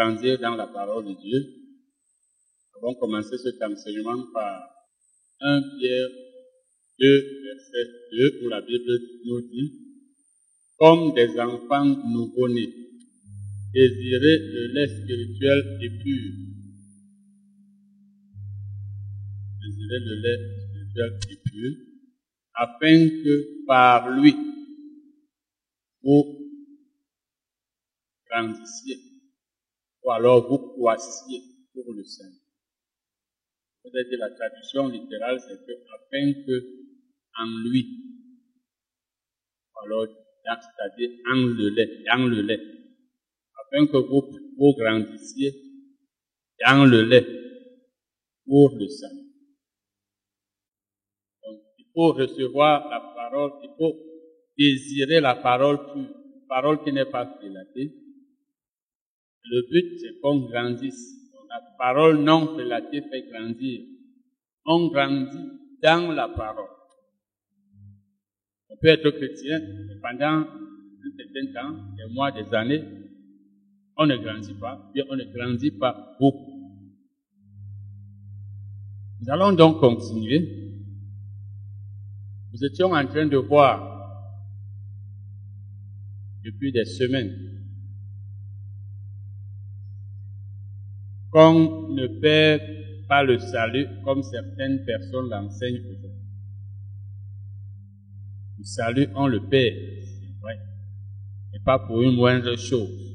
grandir dans la parole de Dieu. Nous avons commencé cet enseignement par 1 Pierre 2, verset 2, où la Bible nous dit, comme des enfants nouveau-nés, désirez le lait spirituel et pur. Désirez le lait spirituel et pur, afin que par lui, vous grandissiez, alors vous croissiez pour le Seigneur. Peut-être que la traduction littérale, c'est que afin que en lui, alors c'est-à-dire en le lait, en le lait, afin que vous, vous grandissiez dans le lait pour le Seigneur. Donc, il faut recevoir la parole, il faut désirer la parole pure, parole qui n'est pas prélatée. Le but, c'est qu'on grandisse. La parole non prélatée fait grandir. On grandit dans la parole. On peut être chrétien pendant un certain temps, des mois, des années, on ne grandit pas, bien on ne grandit pas beaucoup. Nous allons donc continuer. Nous étions en train de voir depuis des semaines qu'on ne perd pas le salut comme certaines personnes l'enseignent aujourd'hui. Le salut, on le perd, c'est vrai, et pas pour une moindre chose.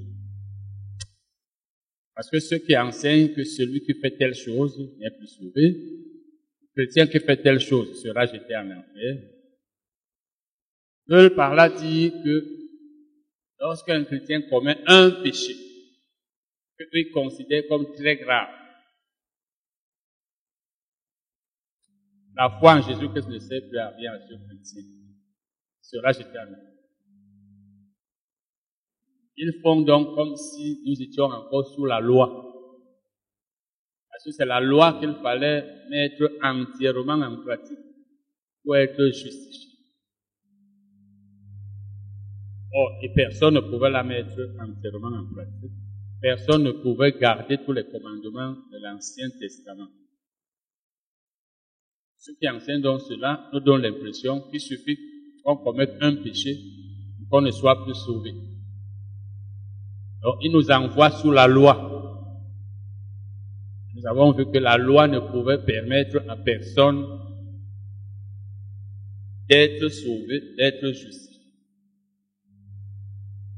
Parce que ceux qui enseignent que celui qui fait telle chose n'est plus sauvé, le chrétien qui fait telle chose sera jeté en enfer, veulent par là dire que lorsqu'un chrétien commet un péché, qu'il considère comme très grave, la foi en Jésus-Christ ne sert plus à rien à ce chrétien. Sera jeté en enfer. Ils font donc comme si nous étions encore sous la loi. Parce que c'est la loi qu'il fallait mettre entièrement en pratique pour être justifié. Or, et personne ne pouvait la mettre entièrement en pratique. Personne ne pouvait garder tous les commandements de l'Ancien Testament. Ceux qui enseignent donc cela nous donnent l'impression qu'il suffit qu'on commette un péché pour qu'on ne soit plus sauvé. Donc, il nous envoie sous la loi. Nous avons vu que la loi ne pouvait permettre à personne d'être sauvé, d'être justifié.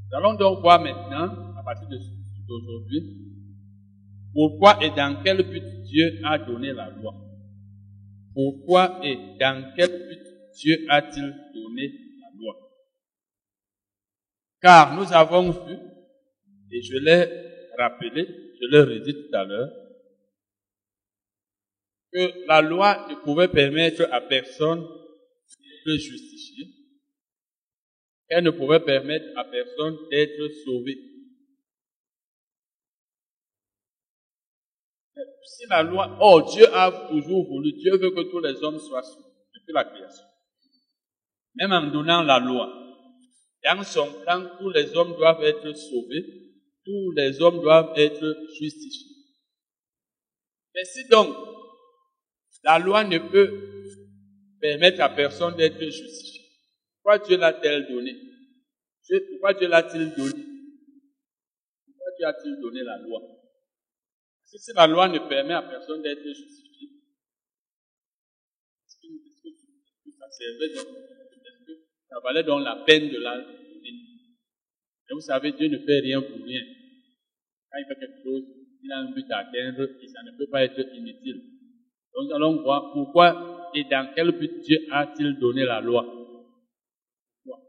Nous allons donc voir maintenant, à partir d'aujourd'hui, pourquoi et dans quel but Dieu a donné la loi? Pourquoi et dans quel but Dieu a-t-il donné la loi? Car nous avons vu et je l'ai rappelé, je l'ai redit tout à l'heure, que la loi ne pouvait permettre à personne d'être justifié. Elle ne pouvait permettre à personne d'être sauvé. Si la loi, oh Dieu a toujours voulu, Dieu veut que tous les hommes soient sauvés depuis la création. Même en donnant la loi, dans son plan, tous les hommes doivent être sauvés tous les hommes doivent être justifiés. Mais si donc la loi ne peut permettre à personne d'être justifié, pourquoi Dieu l'a-t-elle donné Pourquoi Dieu l'a-t-il donné Pourquoi Dieu a-t-il donné la loi? Si, la loi ne permet à personne d'être justifié, est-ce que, ça servait valait donc la peine de la donner? Et vous savez, Dieu ne fait rien pour rien. Quand il fait quelque chose, il a un but à atteindre et ça ne peut pas être inutile. Donc nous allons voir pourquoi et dans quel but Dieu a-t-il donné la loi. Pourquoi?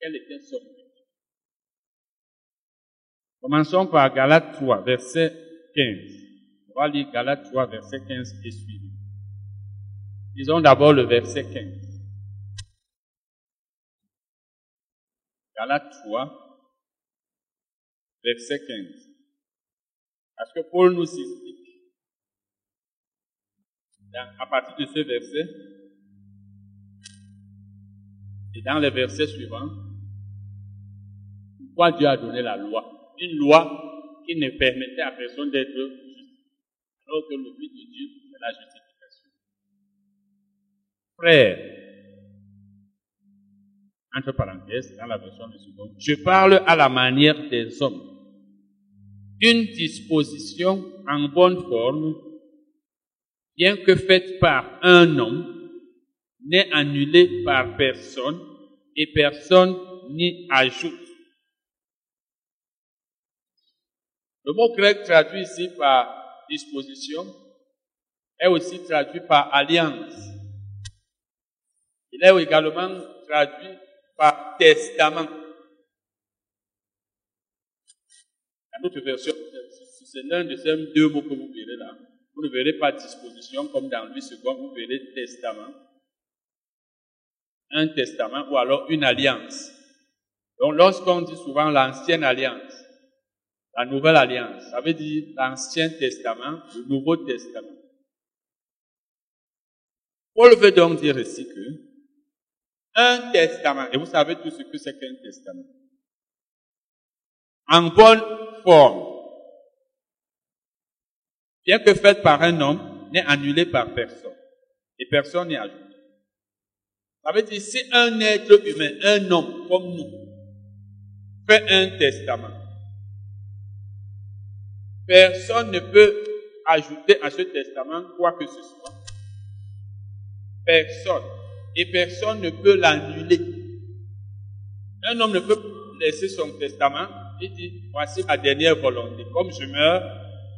Quel était son but Commençons par Galates 3, verset 15. On va lire Galates 3, verset 15 et suivant. Lisons d'abord le verset 15. Galates 3, verset 15. Parce que Paul nous explique, à partir de ce verset, et dans les versets suivants, pourquoi Dieu a donné la loi? Une loi ne permettait à personne d'être juste. Alors que le but de Dieu, c'est la justification. Frère, entre parenthèses, dans la version de second, je parle à la manière des hommes. Une disposition en bonne forme, bien que faite par un homme, n'est annulée par personne et personne n'y ajoute. Le mot grec traduit ici par disposition est aussi traduit par alliance. Il est également traduit par testament. Dans notre version, c'est l'un de ces deux mots que vous verrez là. Vous ne verrez pas disposition comme dans lui second, vous verrez testament. Un testament ou alors une alliance. Donc lorsqu'on dit souvent l'ancienne alliance, la nouvelle alliance, ça veut dire l'ancien testament, le nouveau testament. Paul veut donc dire ici que un testament. Et vous savez tout ce que c'est qu'un testament. En bonne forme. Bien que fait par un homme, n'est annulé par personne. Et personne n'est ajouté. Ça veut dire, si un être humain, un homme comme nous, fait un testament, personne ne peut ajouter à ce testament quoi que ce soit. Personne et personne ne peut l'annuler. Un homme ne peut laisser son testament et dire, voici ma dernière volonté. Comme je meurs,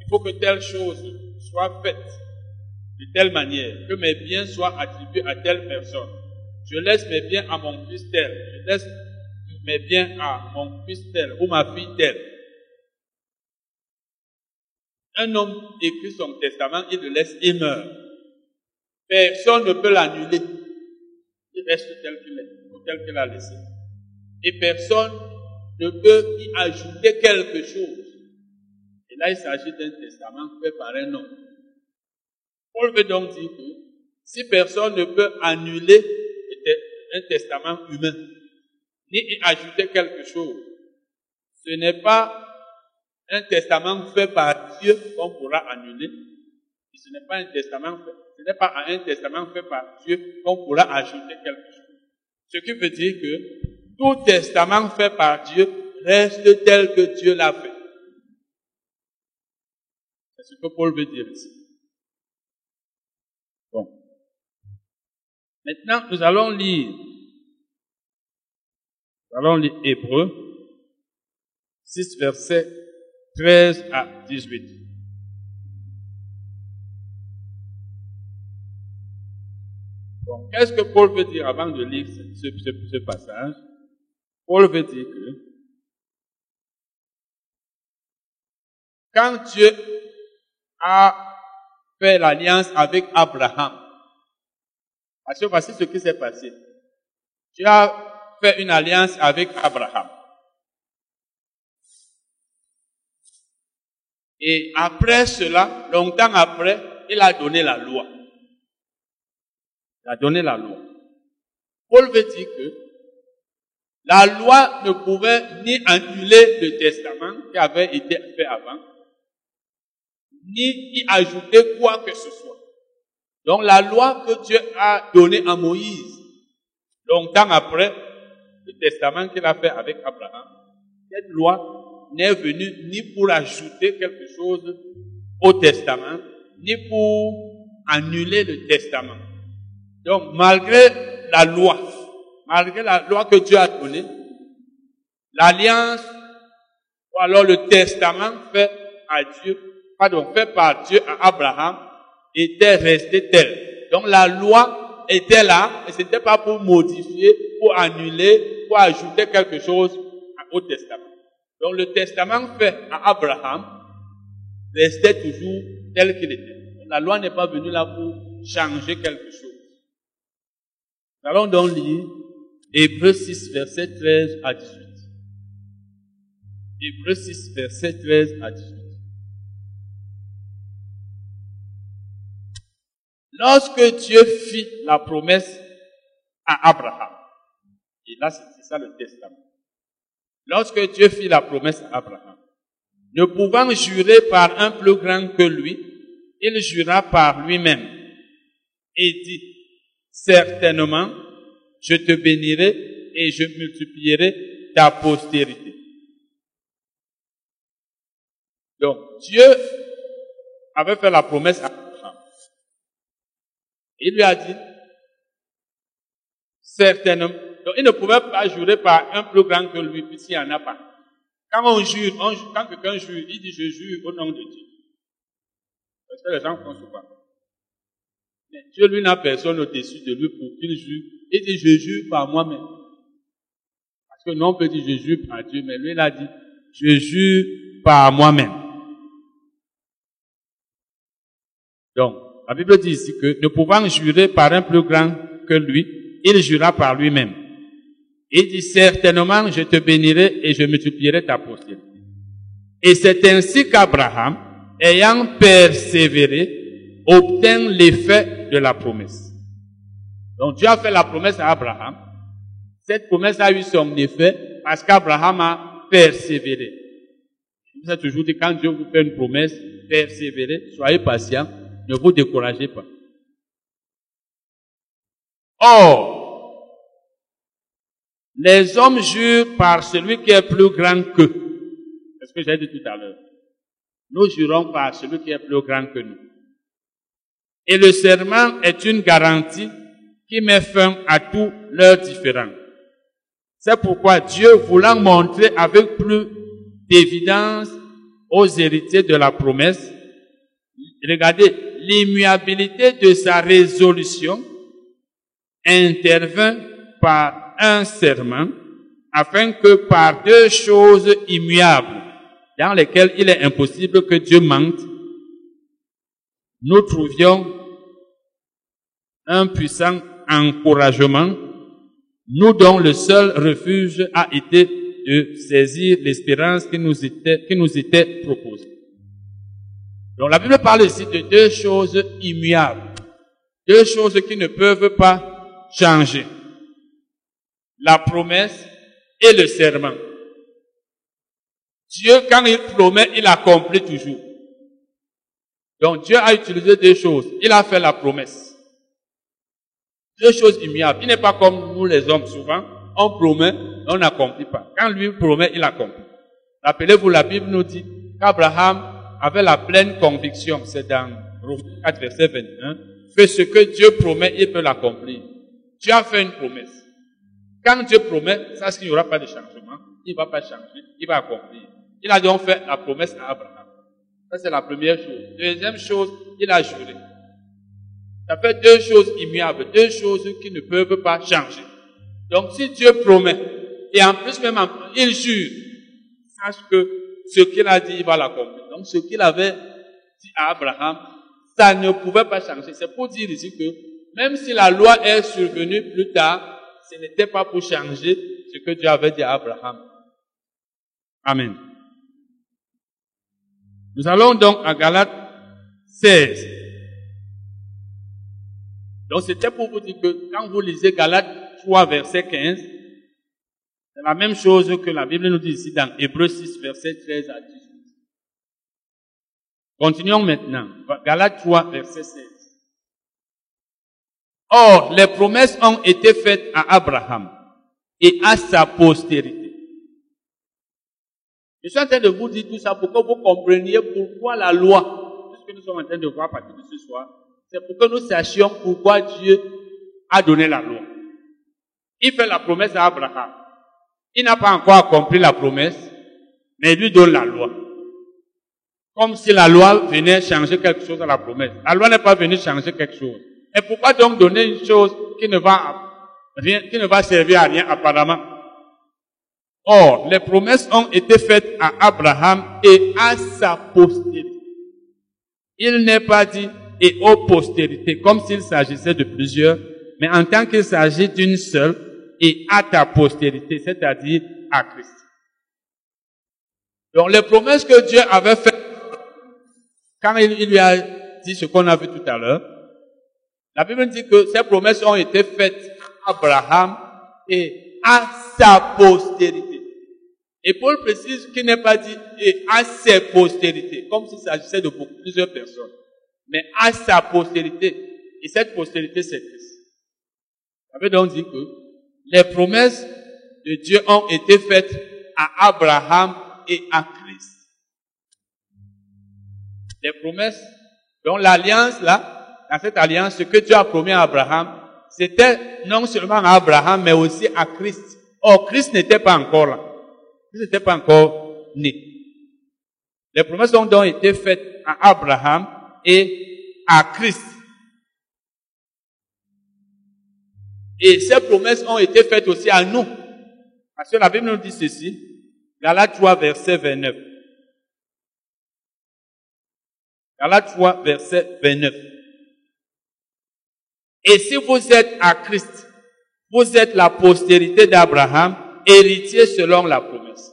il faut que telle chose soit faite de telle manière, que mes biens soient attribués à telle personne. Je laisse mes biens à mon fils tel, je laisse mes biens à mon fils tel ou ma fille telle. Un homme écrit son testament, il le laisse et meurt. Personne ne peut l'annuler il reste tel qu'il est, tel qu'il a laissé. Et personne ne peut y ajouter quelque chose. Et là, il s'agit d'un testament fait par un homme. Paul veut donc dire que si personne ne peut annuler un testament humain, ni y ajouter quelque chose, ce n'est pas un testament fait par Dieu qu'on pourra annuler, ce n'est pas un testament fait ce n'est pas à un testament fait par Dieu qu'on pourra ajouter quelque chose. Ce qui veut dire que tout testament fait par Dieu reste tel que Dieu l'a fait. C'est ce que Paul veut dire ici. Bon. Maintenant, nous allons lire. Nous allons lire Hébreu 6, versets 13 à 18. qu'est-ce que Paul veut dire avant de lire ce, passage? Paul veut dire que quand Dieu a fait l'alliance avec Abraham, parce que voici ce qui s'est passé. Dieu a fait une alliance avec Abraham. Et après cela, longtemps après, il a donné la loi. Il a donné la loi. Paul veut dire que la loi ne pouvait ni annuler le testament qui avait été fait avant, ni y ajouter quoi que ce soit. Donc la loi que Dieu a donnée à Moïse, longtemps après le testament qu'il a fait avec Abraham, cette loi n'est venue ni pour ajouter quelque chose au testament, ni pour annuler le testament. Donc, malgré la loi, malgré la loi que Dieu a donnée, l'alliance, ou alors le testament fait à Dieu, fait par Dieu à Abraham, était resté tel. Donc, la loi était là, et c'était pas pour modifier, pour annuler, pour ajouter quelque chose au testament. Donc, le testament fait à Abraham restait toujours tel qu'il était. la loi n'est pas venue là pour changer quelque chose. Nous allons donc lire Hébreu 6, verset 13 à 18. Hébreu 6, verset 13 à 18. Lorsque Dieu fit la promesse à Abraham, et là c'est ça le testament. Lorsque Dieu fit la promesse à Abraham, Ne pouvant jurer par un plus grand que lui, il jura par lui-même et dit, certainement, je te bénirai et je multiplierai ta postérité. Donc, Dieu avait fait la promesse à Abraham. Il lui a dit, certainement, donc il ne pouvait pas jurer par un plus grand que lui, puisqu'il n'y en a pas. Quand on jure, quand quelqu'un jure, il dit je jure au nom de Dieu. Parce que les gens font souvent. Mais Dieu, lui, n'a personne au-dessus de lui pour qu'il jure. Il dit je jure par moi-même. Parce que non, on peut dire je jure par Dieu, mais lui, il a dit je jure par moi-même. Donc, la Bible dit ici que ne pouvant jurer par un plus grand que lui, il jura par lui-même. Il dit certainement, je te bénirai et je multiplierai ta postérité. Et c'est ainsi qu'Abraham, ayant persévéré, obtint l'effet de la promesse. Donc Dieu a fait la promesse à Abraham. Cette promesse a eu son effet parce qu'Abraham a persévéré. Vous ai toujours dit, quand Dieu vous fait une promesse, persévérez, soyez patient, ne vous découragez pas. Or, les hommes jurent par celui qui est plus grand qu'eux. C'est ce que j'ai dit tout à l'heure. Nous jurons par celui qui est plus grand que nous. Et le serment est une garantie qui met fin à tous leurs différends. C'est pourquoi Dieu, voulant montrer avec plus d'évidence aux héritiers de la promesse, regardez, l'immuabilité de sa résolution intervint par un serment afin que par deux choses immuables dans lesquelles il est impossible que Dieu mente, nous trouvions un puissant encouragement, nous dont le seul refuge a été de saisir l'espérance qui nous était, qui nous était proposée. Donc la Bible parle ici de deux choses immuables, deux choses qui ne peuvent pas changer. La promesse et le serment. Dieu, quand il promet, il accomplit toujours. Donc Dieu a utilisé deux choses. Il a fait la promesse. Deux choses immuables. Il n'est pas comme nous les hommes souvent. On promet, on n'accomplit pas. Quand lui promet, il accomplit. Rappelez-vous, la Bible nous dit qu'Abraham avait la pleine conviction, c'est dans Romains 4, verset 21, que ce que Dieu promet, il peut l'accomplir. Dieu a fait une promesse. Quand Dieu promet, ça, qu'il n'y aura pas de changement, il ne va pas changer, il va accomplir. Il a donc fait la promesse à Abraham. Ça, c'est la première chose. Deuxième chose, il a juré. Ça fait deux choses immuables, deux choses qui ne peuvent pas changer. Donc, si Dieu promet, et en plus même, il jure, sache que ce qu'il a dit, il va l'accomplir. Donc ce qu'il avait dit à Abraham, ça ne pouvait pas changer. C'est pour dire ici que même si la loi est survenue plus tard, ce n'était pas pour changer ce que Dieu avait dit à Abraham. Amen. Nous allons donc à Galates 16. Donc c'était pour vous dire que quand vous lisez Galates 3 verset 15, c'est la même chose que la Bible nous dit ici dans Hébreu 6 verset 13 à 18. Continuons maintenant. Galates 3, verset 16. Or, les promesses ont été faites à Abraham et à sa postérité. Je suis en train de vous dire tout ça pour que vous compreniez pourquoi la loi, ce que nous sommes en train de voir à partir de ce soir, c'est pour que nous sachions pourquoi Dieu a donné la loi. Il fait la promesse à Abraham. Il n'a pas encore accompli la promesse, mais il lui donne la loi. Comme si la loi venait changer quelque chose à la promesse. La loi n'est pas venue changer quelque chose. Et pourquoi donc donner une chose qui ne va rien, qui ne va servir à rien apparemment? Or, les promesses ont été faites à Abraham et à sa postérité. Il n'est pas dit et aux postérités, comme s'il s'agissait de plusieurs, mais en tant qu'il s'agit d'une seule et à ta postérité, c'est-à-dire à Christ. Donc les promesses que Dieu avait faites quand il, lui a dit ce qu'on a vu tout à l'heure, la Bible dit que ces promesses ont été faites à Abraham et à sa postérité. Et Paul précise qu'il n'est pas dit et à ses postérités, comme s'il s'agissait de plusieurs personnes, mais à sa postérité. Et cette postérité, c'est Christ. Ça veut donc que les promesses de Dieu ont été faites à Abraham et à Christ. Les promesses, donc l'alliance là, dans cette alliance, ce que Dieu a promis à Abraham, c'était non seulement à Abraham, mais aussi à Christ. Or, Christ n'était pas encore là. Christ n'était pas encore né. Les promesses ont donc été faites à Abraham et à Christ. Et ces promesses ont été faites aussi à nous. Parce que la Bible nous dit ceci. Galates 3, verset 29. Galates 3, verset 29. Et si vous êtes à Christ, vous êtes la postérité d'Abraham, héritier selon la promesse.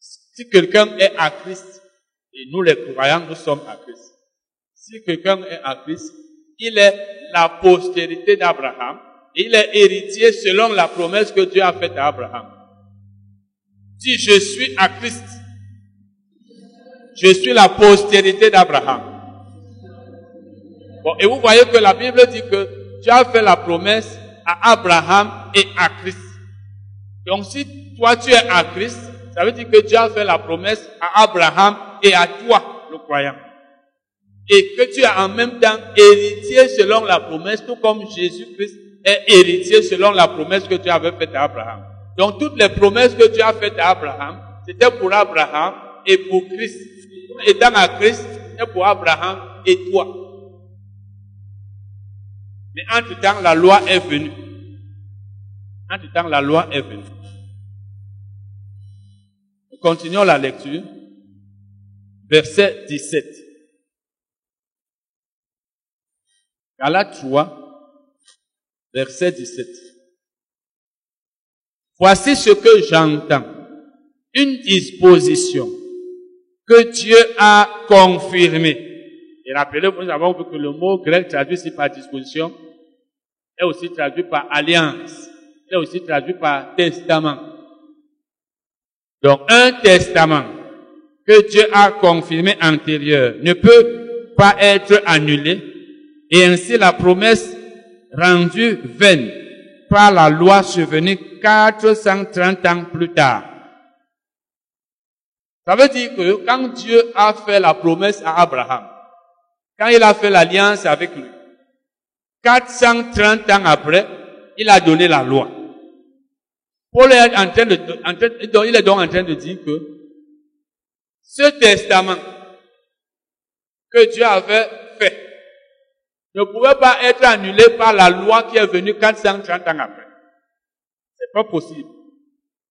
Si quelqu'un est à Christ, et nous les croyants, nous sommes à Christ. Si quelqu'un est à Christ, il est la postérité d'Abraham, il est héritier selon la promesse que Dieu a faite à Abraham. Si je suis à Christ, je suis la postérité d'Abraham. Et vous voyez que la Bible dit que Dieu a fait la promesse à Abraham et à Christ. Donc si toi tu es à Christ, ça veut dire que Dieu a fait la promesse à Abraham et à toi, le croyant. Et que tu es en même temps héritier selon la promesse, tout comme Jésus-Christ est héritier selon la promesse que Dieu avait faite à Abraham. Donc toutes les promesses que Dieu a faites à Abraham, c'était pour Abraham et pour Christ. Étant à Christ, c'était pour Abraham et toi. Mais entre-temps, la loi est venue. Entre-temps, la loi est venue. continuons la lecture. Verset 17. Galates 3, verset 17. Voici ce que j'entends. Une disposition que Dieu a confirmée. Et rappelez-vous, nous avons vu que le mot grec traduit ici par disposition est aussi traduit par alliance, est aussi traduit par testament. Donc un testament que Dieu a confirmé antérieur ne peut pas être annulé et ainsi la promesse rendue vaine par la loi survenue 430 ans plus tard. Ça veut dire que quand Dieu a fait la promesse à Abraham, quand il a fait l'alliance avec lui, 430 ans après, il a donné la loi. Paul est en train de, il est donc en train de dire que ce testament que Dieu avait fait ne pouvait pas être annulé par la loi qui est venue 430 ans après. C'est pas possible.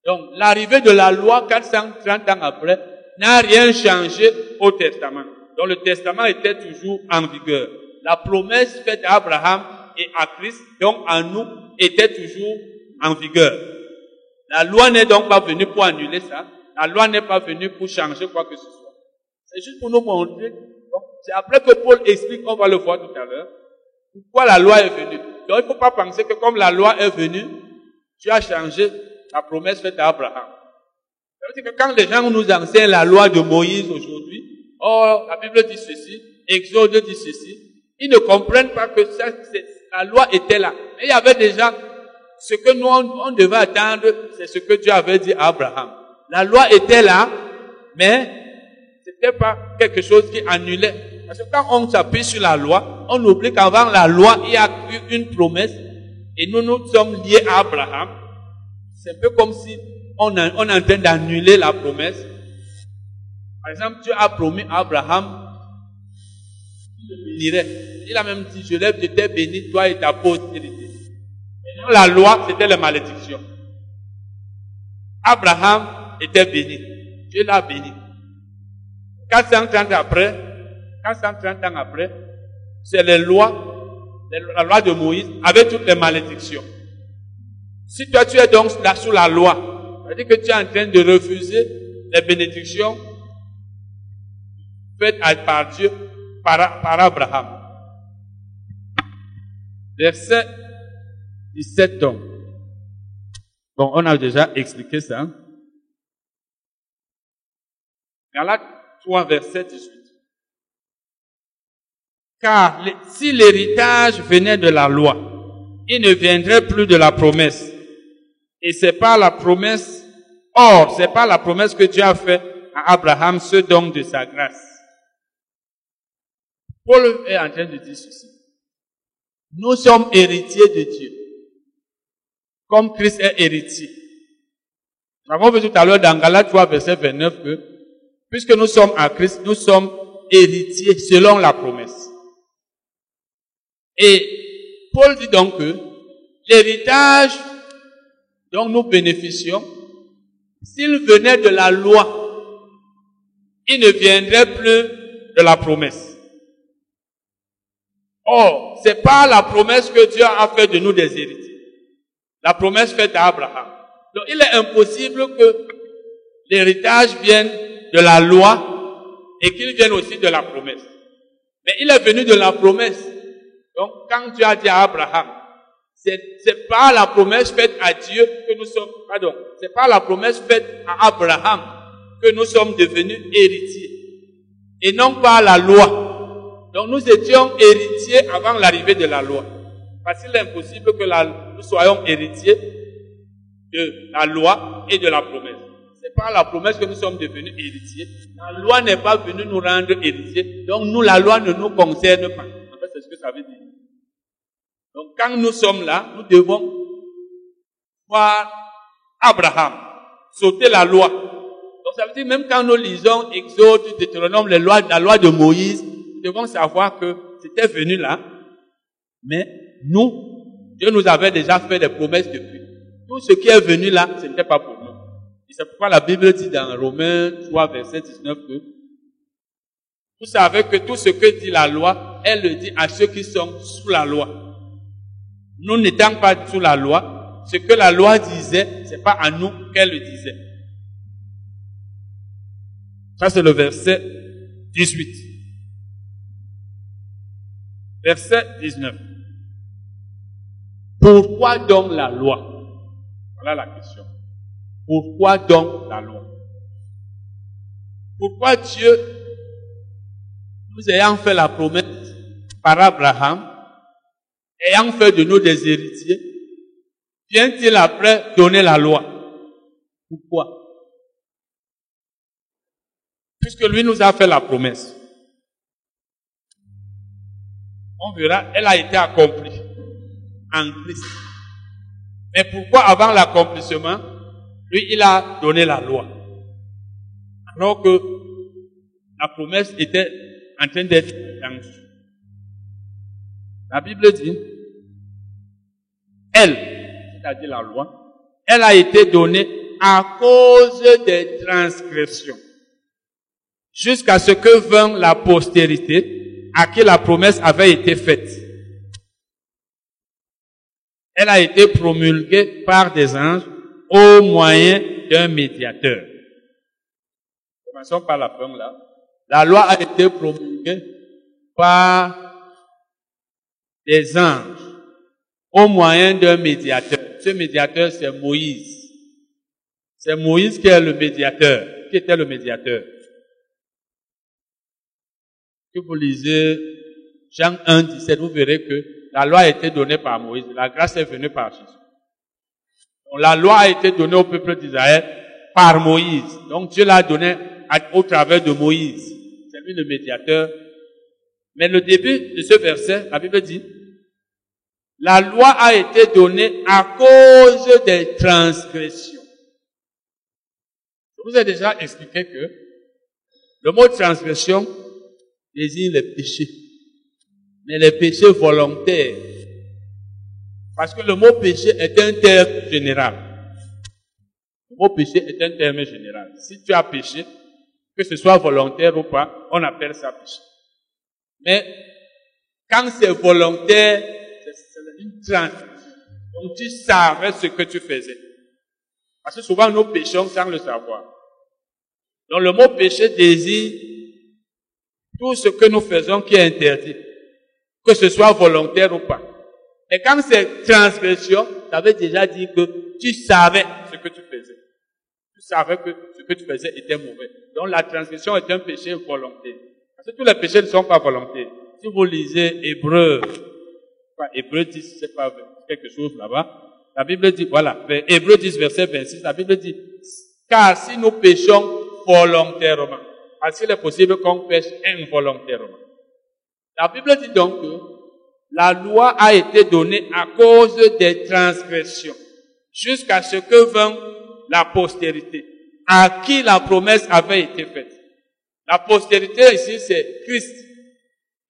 Donc, l'arrivée de la loi 430 ans après n'a rien changé au testament. Donc, le testament était toujours en vigueur. La promesse faite à Abraham et à Christ, donc à nous, était toujours en vigueur. La loi n'est donc pas venue pour annuler ça. La loi n'est pas venue pour changer quoi que ce soit. C'est juste pour nous montrer. c'est après que Paul explique, on va le voir tout à l'heure, pourquoi la loi est venue. Donc il ne faut pas penser que comme la loi est venue, tu as changé la promesse faite à Abraham. Ça veut dire que quand les gens nous enseignent la loi de Moïse aujourd'hui, oh, la Bible dit ceci, Exode dit ceci, ils ne comprennent pas que ça, la loi était là. Mais il y avait déjà ce que nous, on, devait attendre, c'est ce que Dieu avait dit à Abraham. La loi était là, mais c'était pas quelque chose qui annulait. Parce que quand on s'appuie sur la loi, on oublie qu'avant la loi, il y a eu une promesse, et nous, nous sommes liés à Abraham. C'est un peu comme si on, on est en train d'annuler la promesse. Par exemple, Dieu a promis à Abraham il a même dit, je lève de t'es béni, toi et ta postérité. La loi, c'était la malédiction. Abraham était béni. Dieu l'a béni. 430 ans après, 430 ans après, c'est les lois, la loi de Moïse, avec toutes les malédictions. Si toi tu es donc là sous la loi, ça veut dire que tu es en train de refuser les bénédictions faites par Dieu par, Abraham. Verset 17 donc. Bon, on a déjà expliqué ça. Galates 3, verset 18. Car si l'héritage venait de la loi, il ne viendrait plus de la promesse. Et c'est pas la promesse, or, c'est pas la promesse que Dieu a fait à Abraham, ce don de sa grâce. Paul est en train de dire ceci. Nous sommes héritiers de Dieu. Comme Christ est héritier. Nous avons vu tout à l'heure dans Galates 3, verset 29 que, puisque nous sommes à Christ, nous sommes héritiers selon la promesse. Et Paul dit donc que l'héritage dont nous bénéficions, s'il venait de la loi, il ne viendrait plus de la promesse. Or, c'est pas la promesse que Dieu a fait de nous des héritiers. La promesse faite à Abraham. Donc, il est impossible que l'héritage vienne de la loi et qu'il vienne aussi de la promesse. Mais il est venu de la promesse. Donc, quand Dieu a dit à Abraham, c'est, c'est pas la promesse faite à Dieu que nous sommes, pardon, c'est pas la promesse faite à Abraham que nous sommes devenus héritiers. Et non pas la loi. Donc nous étions héritiers avant l'arrivée de la loi. Parce qu'il est impossible que nous soyons héritiers de la loi et de la promesse. C'est pas la promesse que nous sommes devenus héritiers. La loi n'est pas venue nous rendre héritiers. Donc nous, la loi ne nous concerne pas. En fait, c'est ce que ça veut dire. Donc quand nous sommes là, nous devons voir Abraham sauter la loi donc ça veut dire même quand nous lisons Exode, Deutéronome, les lois, la loi de Moïse, nous devons savoir que c'était venu là. Mais nous, Dieu nous avait déjà fait des promesses depuis. Tout ce qui est venu là, ce n'était pas pour nous. Et c'est pourquoi la Bible dit dans Romains 3, verset 19 que vous savez que tout ce que dit la loi, elle le dit à ceux qui sont sous la loi. Nous n'étant pas sous la loi, ce que la loi disait, c'est pas à nous qu'elle le disait. Ça, c'est le verset 18. Verset 19. Pourquoi donc la loi? Voilà la question. Pourquoi donc la loi? Pourquoi Dieu, nous ayant fait la promesse par Abraham, ayant fait de nous des héritiers, vient-il après donner la loi? Pourquoi? Puisque lui nous a fait la promesse. On verra, elle a été accomplie en Christ. Mais pourquoi avant l'accomplissement, lui, il a donné la loi? Alors que la promesse était en train d'être en La Bible dit, elle, c'est-à-dire la loi, elle a été donnée à cause des transgressions jusqu'à ce que vint la postérité à qui la promesse avait été faite. Elle a été promulguée par des anges au moyen d'un médiateur. Commençons par la fin là. La loi a été promulguée par des anges au moyen d'un médiateur. Ce médiateur, c'est Moïse. C'est Moïse qui est le médiateur. Qui était le médiateur? Vous lisez Jean 1, 17, vous verrez que la loi a été donnée par Moïse, la grâce est venue par Jésus. Donc, la loi a été donnée au peuple d'Israël par Moïse. Donc Dieu l'a donnée au travers de Moïse. C'est lui le médiateur. Mais le début de ce verset, la Bible dit, la loi a été donnée à cause des transgressions. Je vous ai déjà expliqué que le mot transgression désigne les péchés. Mais les péchés volontaires. Parce que le mot péché est un terme général. Le mot péché est un terme général. Si tu as péché, que ce soit volontaire ou pas, on appelle ça péché. Mais quand c'est volontaire, c'est une transition. Donc tu savais ce que tu faisais. Parce que souvent nous péchons sans le savoir. Donc le mot péché désigne tout ce que nous faisons qui est interdit, que ce soit volontaire ou pas. Et quand c'est transgression, ça veut déjà dire que tu savais ce que tu faisais. Tu savais que ce que tu faisais était mauvais. Donc la transgression est un péché volontaire. Parce que tous les péchés ne sont pas volontaires. Si vous lisez Hébreu, Hébreu 10, c'est pas quelque chose là-bas. La Bible dit, voilà, Hébreu 10, verset 26, la Bible dit, car si nous péchons volontairement, parce qu'il est possible qu'on pêche involontairement. La Bible dit donc que la loi a été donnée à cause des transgressions, jusqu'à ce que vint la postérité, à qui la promesse avait été faite. La postérité ici, c'est Christ.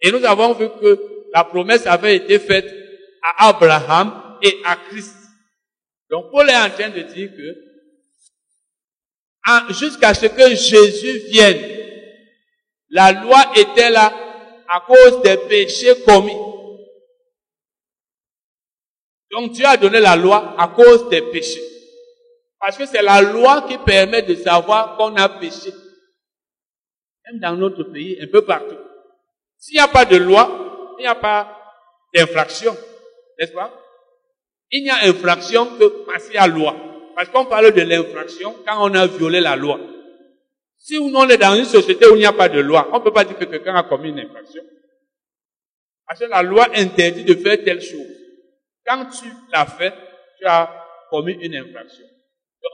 Et nous avons vu que la promesse avait été faite à Abraham et à Christ. Donc Paul est en train de dire que jusqu'à ce que Jésus vienne, la loi était là à cause des péchés commis. Donc Dieu a donné la loi à cause des péchés. Parce que c'est la loi qui permet de savoir qu'on a péché. Même dans notre pays, un peu partout. S'il n'y a pas de loi, il n'y a pas d'infraction. N'est-ce pas? Il n'y a infraction que parce qu'il y a loi. Parce qu'on parle de l'infraction quand on a violé la loi. Si on est dans une société où il n'y a pas de loi, on ne peut pas dire que quelqu'un a commis une infraction. Parce que la loi interdit de faire telle chose. Quand tu l'as fait, tu as commis une infraction.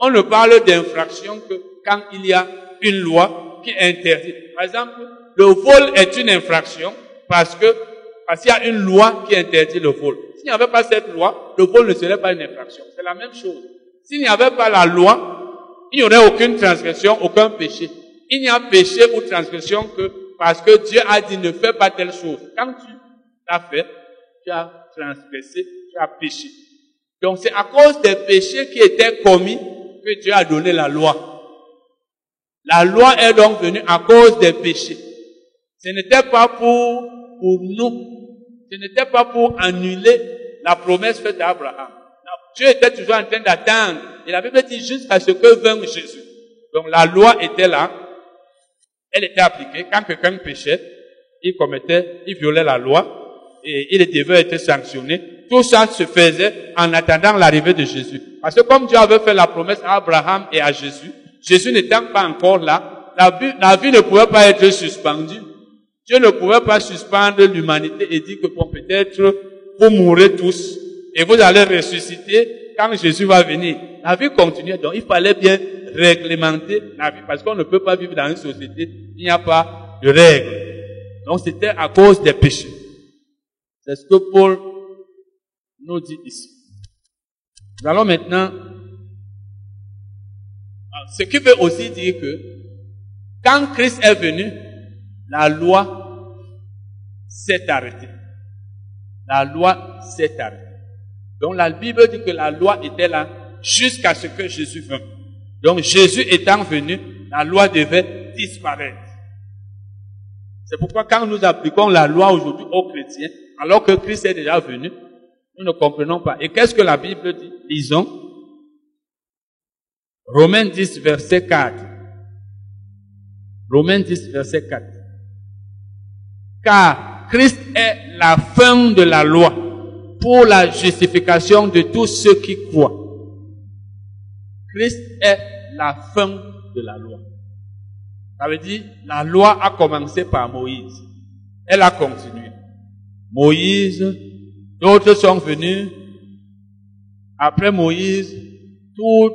On ne parle d'infraction que quand il y a une loi qui interdit. Par exemple, le vol est une infraction parce que parce qu'il y a une loi qui interdit le vol. S'il n'y avait pas cette loi, le vol ne serait pas une infraction. C'est la même chose. S'il n'y avait pas la loi, il n'y aurait aucune transgression, aucun péché. Il n'y a péché ou transgression que parce que Dieu a dit ne fais pas telle chose. Quand tu l'as fait, tu as transgressé, tu as péché. Donc c'est à cause des péchés qui étaient commis que Dieu a donné la loi. La loi est donc venue à cause des péchés. Ce n'était pas pour, pour nous. Ce n'était pas pour annuler la promesse faite à Abraham. Dieu était toujours en train d'attendre. Et la Bible dit jusqu'à ce que vint Jésus. Donc la loi était là. Elle était appliquée. Quand quelqu'un péchait, il commettait, il violait la loi et il devait être sanctionné. Tout ça se faisait en attendant l'arrivée de Jésus. Parce que comme Dieu avait fait la promesse à Abraham et à Jésus, Jésus n'étant pas encore là, la vie, ne pouvait pas être suspendue. Dieu ne pouvait pas suspendre l'humanité et dire que peut-être vous mourrez tous et vous allez ressusciter quand Jésus va venir. La vie continue, donc il fallait bien réglementer la vie parce qu'on ne peut pas vivre dans une société où il n'y a pas de règles. Donc c'était à cause des péchés. C'est ce que Paul nous dit ici. Nous allons maintenant, ce qui veut aussi dire que quand Christ est venu, la loi s'est arrêtée. La loi s'est arrêtée. Donc la Bible dit que la loi était là jusqu'à ce que Jésus vint. Donc Jésus étant venu, la loi devait disparaître. C'est pourquoi quand nous appliquons la loi aujourd'hui aux chrétiens, alors que Christ est déjà venu, nous ne comprenons pas. Et qu'est-ce que la Bible dit? Lisons. Romains 10, verset 4. Romains 10, verset 4. Car Christ est la fin de la loi pour la justification de tous ceux qui croient. Christ est la fin de la loi. Ça veut dire, la loi a commencé par Moïse. Elle a continué. Moïse, d'autres sont venus. Après Moïse, tous,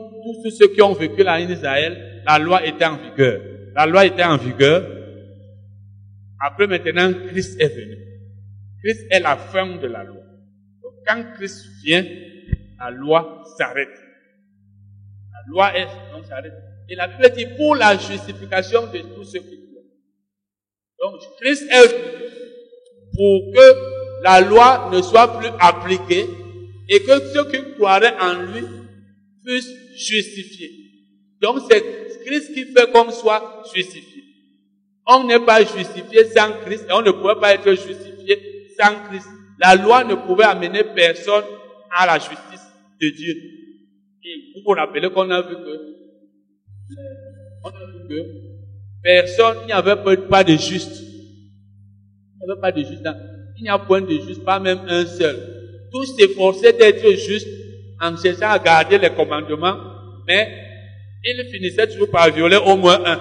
ceux qui ont vécu la en Israël, la loi était en vigueur. La loi était en vigueur. Après maintenant, Christ est venu. Christ est la fin de la loi quand Christ vient, la loi s'arrête. La loi est, non, s'arrête. Et la Bible dit pour la justification de tous ceux qui croient. Donc, Christ est pour que la loi ne soit plus appliquée et que ceux qui croiraient en lui puissent justifier. Donc, c'est Christ qui fait qu'on soit justifié. On n'est pas justifié sans Christ et on ne pourrait pas être justifié sans Christ la loi ne pouvait amener personne à la justice de Dieu. Et vous vous rappelez qu'on a vu que, a vu que personne, n'y avait pas de juste. Il n'y avait pas de juste. Il n'y a point de juste, pas même un seul. Tous s'efforçaient d'être justes en cherchant à garder les commandements, mais ils finissaient toujours par violer au moins un.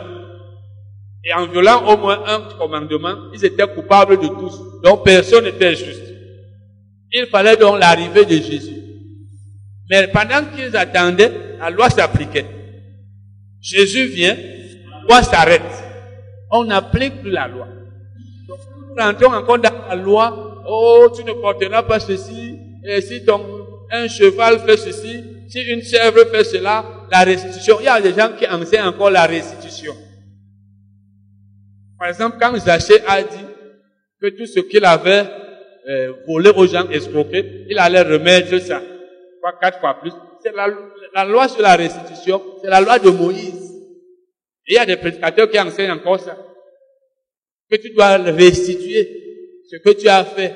Et en violant au moins un commandement, ils étaient coupables de tous. Donc personne n'était juste. Il fallait donc l'arrivée de Jésus. Mais pendant qu'ils attendaient, la loi s'appliquait. Jésus vient, la loi s'arrête. On n'applique plus la loi. Donc, nous rentrons encore dans la loi. Oh, tu ne porteras pas ceci. Et si ton, un cheval fait ceci, si une chèvre fait cela, la restitution. Il y a des gens qui enseignent encore la restitution. Par exemple, quand Zachée a dit que tout ce qu'il avait euh, volé aux gens escroqués, il allait remettre ça, trois, quatre fois plus. C'est la, loi sur la restitution, c'est la loi de Moïse. Il y a des prédicateurs qui enseignent encore ça. Que tu dois restituer ce que tu as fait.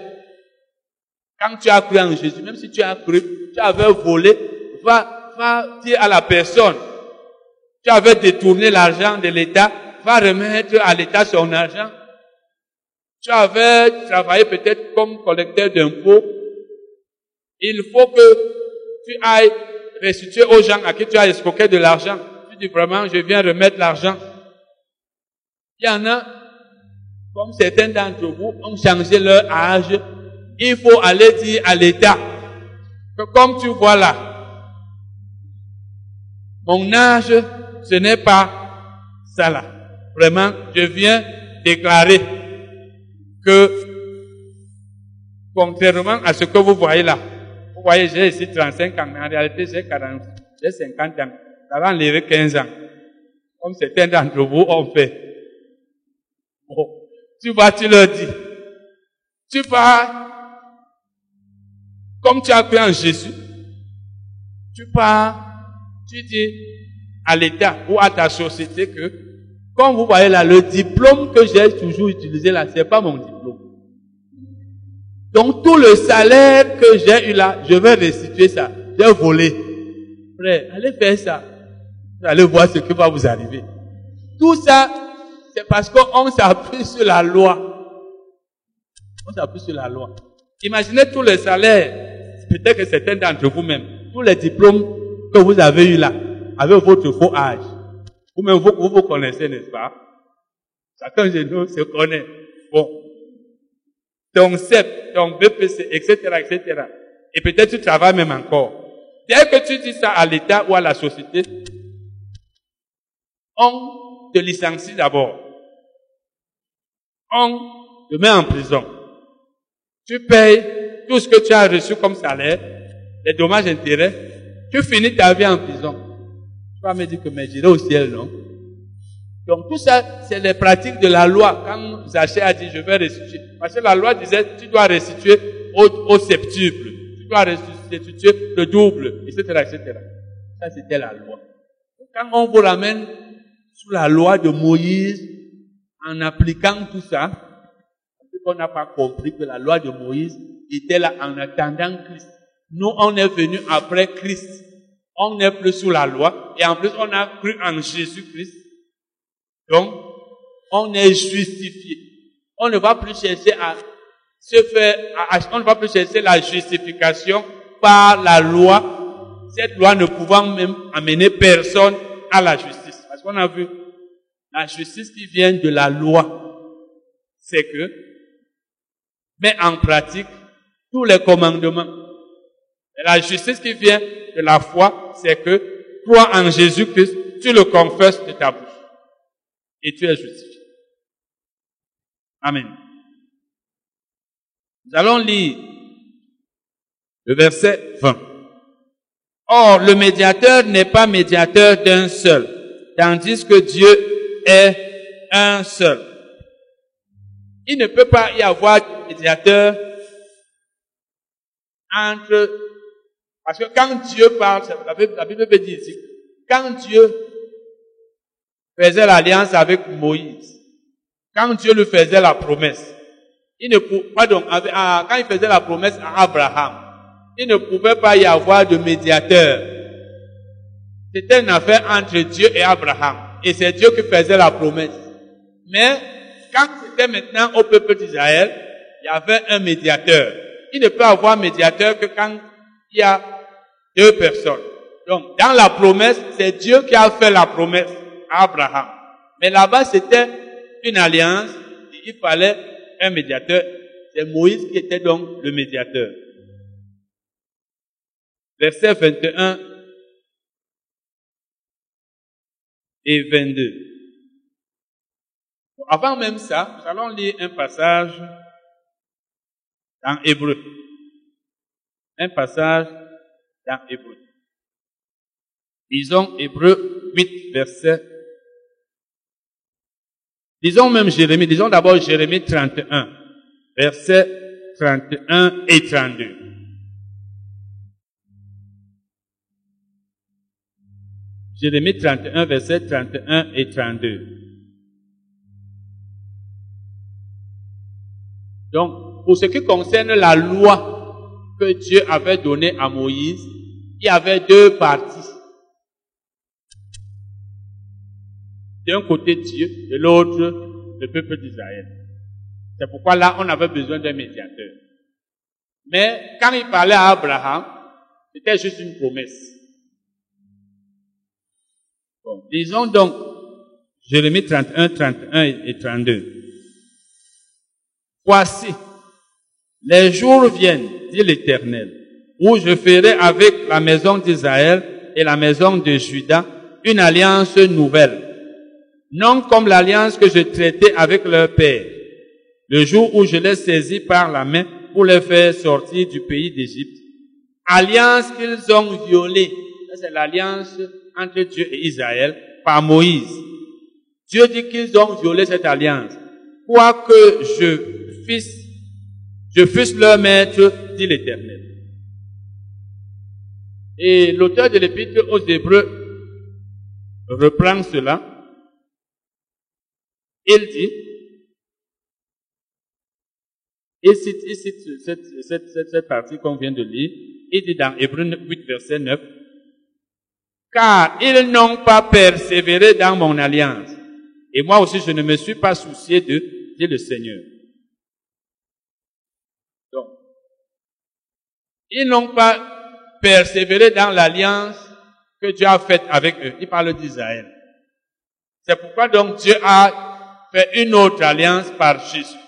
Quand tu as cru en Jésus, même si tu as cru, tu avais volé, va dire à la personne, tu avais détourné l'argent de l'État, va remettre à l'État son argent. Tu avais travaillé peut-être comme collecteur d'impôts. Il faut que tu ailles restituer aux gens à qui tu as escroqué de l'argent. Tu dis vraiment, je viens remettre l'argent. Il y en a, comme certains d'entre vous ont changé leur âge, il faut aller dire à l'État que comme tu vois là, mon âge, ce n'est pas ça là. Vraiment, je viens déclarer que, contrairement à ce que vous voyez là, vous voyez, j'ai ici 35 ans, mais en réalité, j'ai 40, j'ai 50 ans. Ça va enlever 15 ans. Comme certains d'entre vous ont fait. Bon. Tu vas, tu leur dis. Tu vas, comme tu as cru en Jésus, tu pars, tu dis à l'État ou à ta société que, comme vous voyez là, le diplôme que j'ai toujours utilisé là, c'est pas mon diplôme. Donc tout le salaire que j'ai eu là, je vais restituer ça. J'ai volé. Frère, allez faire ça. Vous allez voir ce qui va vous arriver. Tout ça, c'est parce qu'on s'appuie sur la loi. On s'appuie sur la loi. Imaginez tous les salaires, peut-être que certains d'entre vous-même, tous les diplômes que vous avez eu là, avec votre faux âge. Vous-même, vous, vous, vous connaissez, n'est-ce pas? Chacun de nous se connaît. Bon. Ton CEP, ton BPC, etc., etc. Et peut-être tu travailles même encore. Dès que tu dis ça à l'État ou à la société, on te licencie d'abord. On te met en prison. Tu payes tout ce que tu as reçu comme salaire, les dommages intérêts, tu finis ta vie en prison. Tu vas me dire que mais j'irai au ciel, non? Donc tout ça, c'est les pratiques de la loi. Quand Zachée a dit, je vais restituer. Parce que la loi disait, tu dois restituer au, au septuple. Tu dois restituer le double, etc., etc. Ça, c'était la loi. Quand on vous ramène sous la loi de Moïse, en appliquant tout ça, on n'a pas compris que la loi de Moïse était là en attendant Christ. Nous, on est venu après Christ. On n'est plus sous la loi. Et en plus, on a cru en Jésus-Christ. Donc, on est justifié. On ne va plus chercher à se faire, à, on ne va plus chercher la justification par la loi. Cette loi ne pouvant même amener personne à la justice. Parce qu'on a vu, la justice qui vient de la loi, c'est que, met en pratique tous les commandements. Et la justice qui vient de la foi, c'est que, crois en Jésus-Christ, tu le confesses de ta bouche. Et tu es justifié. Amen. Nous allons lire le verset 20. Or, le médiateur n'est pas médiateur d'un seul, tandis que Dieu est un seul. Il ne peut pas y avoir de médiateur entre... Parce que quand Dieu parle, la Bible, Bible peut dire ici, quand Dieu faisait l'alliance avec Moïse, quand Dieu lui faisait la promesse, il ne pardon, quand il faisait la promesse à Abraham, il ne pouvait pas y avoir de médiateur. C'était une affaire entre Dieu et Abraham. Et c'est Dieu qui faisait la promesse. Mais, quand c'était maintenant au peuple d'Israël, il y avait un médiateur. Il ne peut avoir médiateur que quand il y a deux personnes. Donc, dans la promesse, c'est Dieu qui a fait la promesse à Abraham. Mais là-bas, c'était une alliance. Il fallait un médiateur. C'est Moïse qui était donc le médiateur. Verset 21 et 22. Avant même ça, nous allons lire un passage dans Hébreu. Passage dans Hébreu. Disons Hébreu 8, verset. Disons même Jérémie, disons d'abord Jérémie 31, verset 31 et 32. Jérémie 31, verset 31 et 32. Donc, pour ce qui concerne la loi que Dieu avait donnée à Moïse, il y avait deux parties. D'un côté Dieu, de l'autre le peuple d'Israël. C'est pourquoi là, on avait besoin d'un médiateur. Mais quand il parlait à Abraham, c'était juste une promesse. Bon, disons donc, Jérémie 31, 31 et 32. Voici, les jours viennent, dit l'Éternel, où je ferai avec la maison d'Israël et la maison de Juda une alliance nouvelle, non comme l'alliance que je traitais avec leur père, le jour où je les saisis par la main pour les faire sortir du pays d'Égypte. Alliance qu'ils ont violée. C'est l'alliance entre Dieu et Israël par Moïse. Dieu dit qu'ils ont violé cette alliance. Quoique je fils, je fusse leur maître, dit l'Éternel. Et l'auteur de l'épître aux Hébreux reprend cela. Il dit, il cite, il cite cette, cette, cette, partie qu'on vient de lire, il dit dans Hébreux 8, verset 9, car ils n'ont pas persévéré dans mon alliance. Et moi aussi, je ne me suis pas soucié de, dit le Seigneur. Ils n'ont pas persévéré dans l'alliance que Dieu a faite avec eux. Il parle d'Israël. C'est pourquoi donc Dieu a fait une autre alliance par Jésus.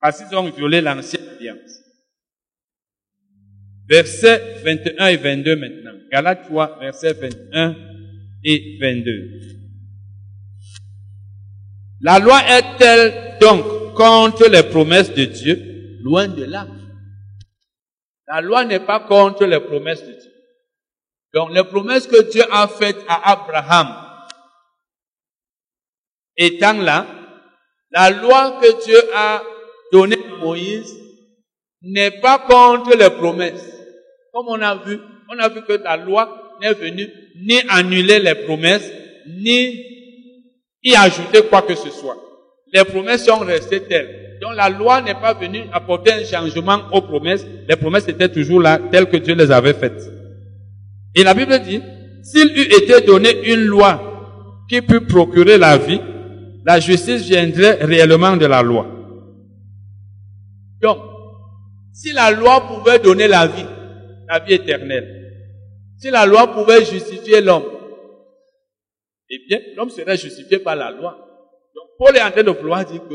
Parce qu'ils ont violé l'ancienne alliance. Versets 21 et 22 maintenant. Galates 3, versets 21 et 22. La loi est-elle donc contre les promesses de Dieu? Loin de là. La loi n'est pas contre les promesses de Dieu. Donc les promesses que Dieu a faites à Abraham étant là, la loi que Dieu a donnée à Moïse n'est pas contre les promesses. Comme on a vu, on a vu que la loi n'est venue ni annuler les promesses, ni y ajouter quoi que ce soit. Les promesses sont restées telles. Donc la loi n'est pas venue apporter un changement aux promesses. Les promesses étaient toujours là, telles que Dieu les avait faites. Et la Bible dit, s'il eût été donné une loi qui pût procurer la vie, la justice viendrait réellement de la loi. Donc, si la loi pouvait donner la vie, la vie éternelle, si la loi pouvait justifier l'homme, eh bien, l'homme serait justifié par la loi. Paul est en train de vouloir dire que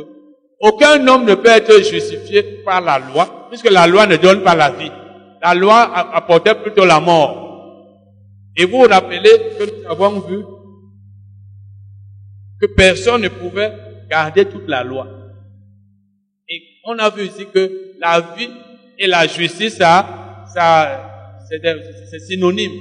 aucun homme ne peut être justifié par la loi, puisque la loi ne donne pas la vie. La loi apportait plutôt la mort. Et vous vous rappelez que nous avons vu que personne ne pouvait garder toute la loi. Et on a vu ici que la vie et la justice, ça, ça c'est synonyme.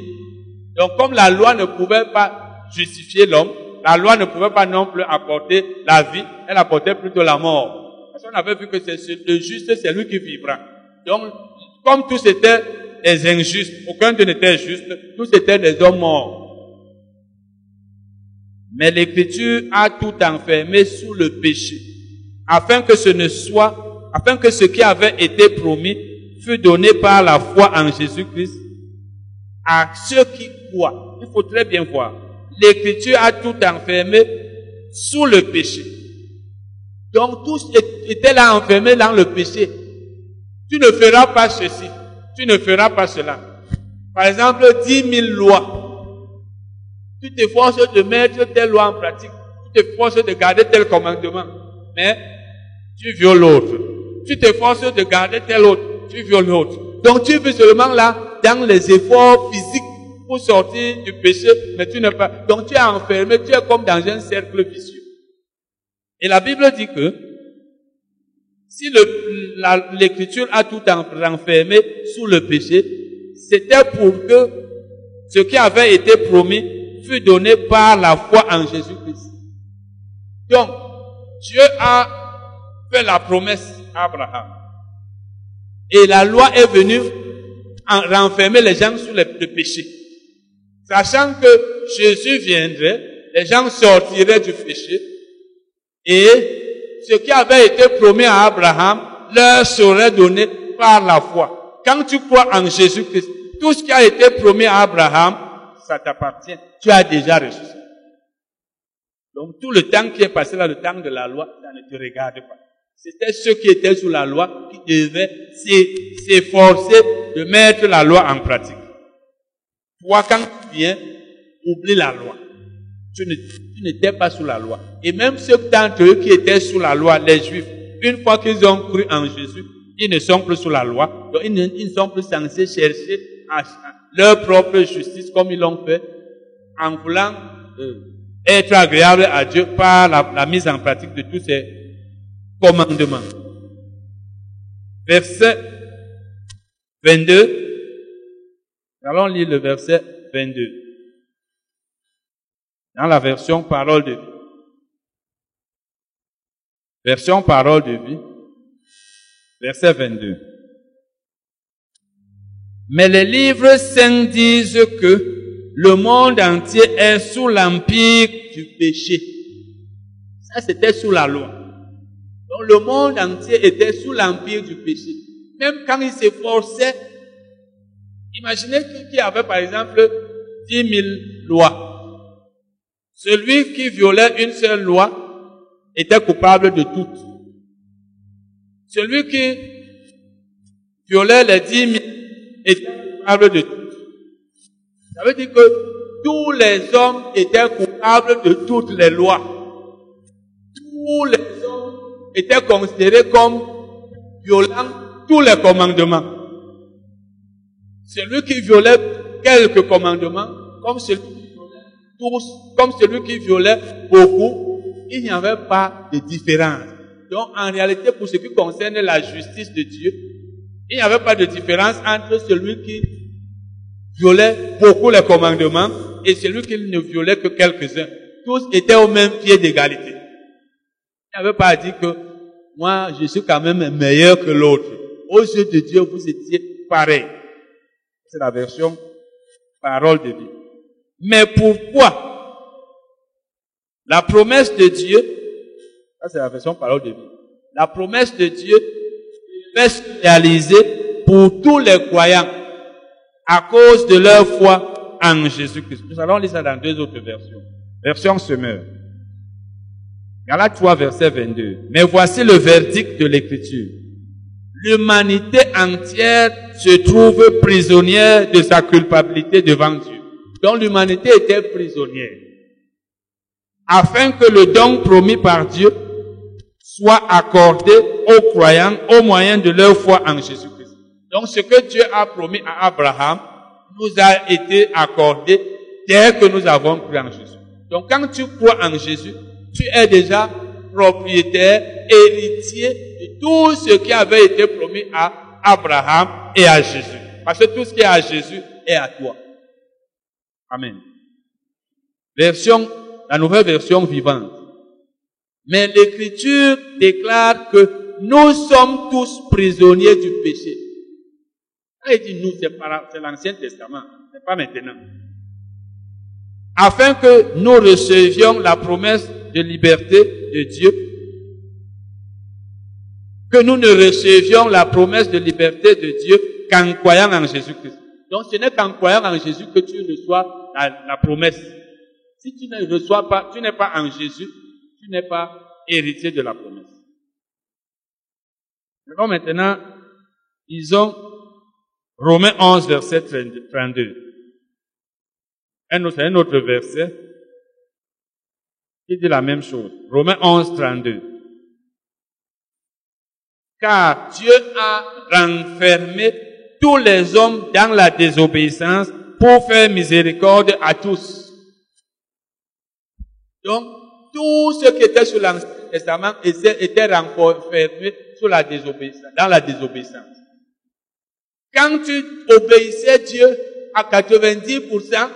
Donc comme la loi ne pouvait pas justifier l'homme, la loi ne pouvait pas non plus apporter la vie, elle apportait plutôt la mort. Parce qu'on avait vu que c'est le juste, c'est lui qui vivra. Donc, comme tous étaient des injustes, aucun d'eux n'était juste, tous étaient des hommes morts. Mais l'écriture a tout enfermé sous le péché, afin que ce ne soit, afin que ce qui avait été promis fût donné par la foi en Jésus-Christ à ceux qui croient. Il faut très bien voir l'écriture a tout enfermé sous le péché. Donc tout était là enfermé dans le péché. Tu ne feras pas ceci, tu ne feras pas cela. par exemple, 10 000 lois. Tu t'efforces de mettre telle loi en pratique. Tu t'efforces de garder tel commandement. Mais tu violes l'autre. Tu t'efforces de garder tel autre. Tu violes l'autre. Donc tu veux seulement là, dans les efforts physiques pour sortir du péché, mais tu n'es pas. Donc tu es enfermé, tu es comme dans un cercle vicieux. Et la Bible dit que si l'écriture a tout renfermé sous le péché, c'était pour que ce qui avait été promis fût donné par la foi en Jésus-Christ. Donc, Dieu a fait la promesse à Abraham. Et la loi est venue renfermer les gens sous le, péché. Sachant que Jésus viendrait, les gens sortiraient du péché et ce qui avait été promis à Abraham leur serait donné par la foi. Quand tu crois en Jésus-Christ, tout ce qui a été promis à Abraham, ça t'appartient. Tu as déjà reçu ça. Donc tout le temps qui est passé là, le temps de la loi, ça ne te regarde pas. C'était ceux qui étaient sous la loi qui devaient s'efforcer de mettre la loi en pratique. Toi, quand oublie la loi. Tu n'étais pas sous la loi. Et même ceux d'entre eux qui étaient sous la loi, les juifs, une fois qu'ils ont cru en Jésus, ils ne sont plus sous la loi. Donc ils ne, sont plus censés chercher leur propre justice comme ils l'ont fait en voulant euh, être agréable à Dieu par la mise en pratique de tous ces commandement. Verset 22. Allons lire le verset 22. Dans la version parole de vie. Version parole de vie. Verset 22. Mais les livres saints disent que le monde entier est sous l'empire du péché. Ça, c'était sous la loi. Donc le monde entier était sous l'empire du péché. Même quand il s'efforçait, imaginez qu'il y avait par exemple 10 000 lois. Celui qui violait une seule loi était coupable de toutes. Celui qui violait les 10 000 était coupable de toutes. Ça veut dire que tous les hommes étaient coupables de toutes les lois. Tous les était considéré comme violant tous les commandements. Celui qui violait quelques commandements, comme celui qui violait tous, comme celui qui violait beaucoup, il n'y avait pas de différence. Donc, en réalité, pour ce qui concerne la justice de Dieu, il n'y avait pas de différence entre celui qui violait beaucoup les commandements et celui qui ne violait que quelques-uns. Tous étaient au même pied d'égalité. Il n'avait pas dit que moi, je suis quand même meilleur que l'autre. Aux yeux de Dieu, vous étiez pareil. C'est la version parole de Dieu. Mais pourquoi? La promesse de Dieu, ça c'est la version parole de Dieu, la promesse de Dieu va se réaliser pour tous les croyants à cause de leur foi en Jésus-Christ. Nous allons lire ça dans deux autres versions. Version semeur. Galates 3, verset 22. Mais voici le verdict de l'écriture. L'humanité entière se trouve prisonnière de sa culpabilité devant Dieu. Donc l'humanité était prisonnière. Afin que le don promis par Dieu soit accordé aux croyants au moyen de leur foi en Jésus-Christ. Donc ce que Dieu a promis à Abraham nous a été accordé dès que nous avons cru en Jésus. Donc quand tu crois en Jésus, tu es déjà propriétaire, héritier tout ce qui avait été promis à Abraham et à Jésus. Parce que tout ce qui est à Jésus est à toi. Amen. Version, la nouvelle version vivante. Mais l'écriture déclare que nous sommes tous prisonniers du péché. dit nous, c'est l'Ancien Testament, c'est pas maintenant. Afin que nous recevions la promesse de liberté de Dieu, que nous ne recevions la promesse de liberté de Dieu qu'en croyant en Jésus-Christ. Donc ce n'est qu'en croyant en Jésus que tu reçois la, promesse. Si tu ne reçois pas, tu n'es pas en Jésus, tu n'es pas héritier de la promesse. maintenant, ils ont Romains 11, verset 32. Un autre, un autre verset qui dit la même chose. Romains 11, 32. Car Dieu a renfermé tous les hommes dans la désobéissance pour faire miséricorde à tous. Donc, tout ce qui était sous l'Ancien Testament était renfermé sous la désobéissance, dans la désobéissance. Quand tu obéissais Dieu à 90%,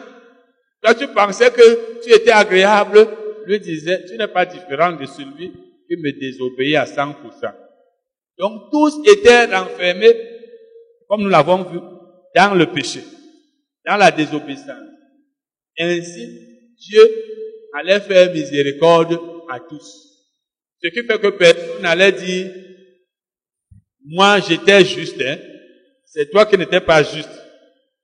toi tu pensais que tu étais agréable, lui disait, tu n'es pas différent de celui qui me désobéit à 100%. Donc tous étaient renfermés, comme nous l'avons vu, dans le péché, dans la désobéissance. Ainsi, Dieu allait faire miséricorde à tous. Ce qui fait que personne n'allait dire, moi j'étais juste, hein. c'est toi qui n'étais pas juste.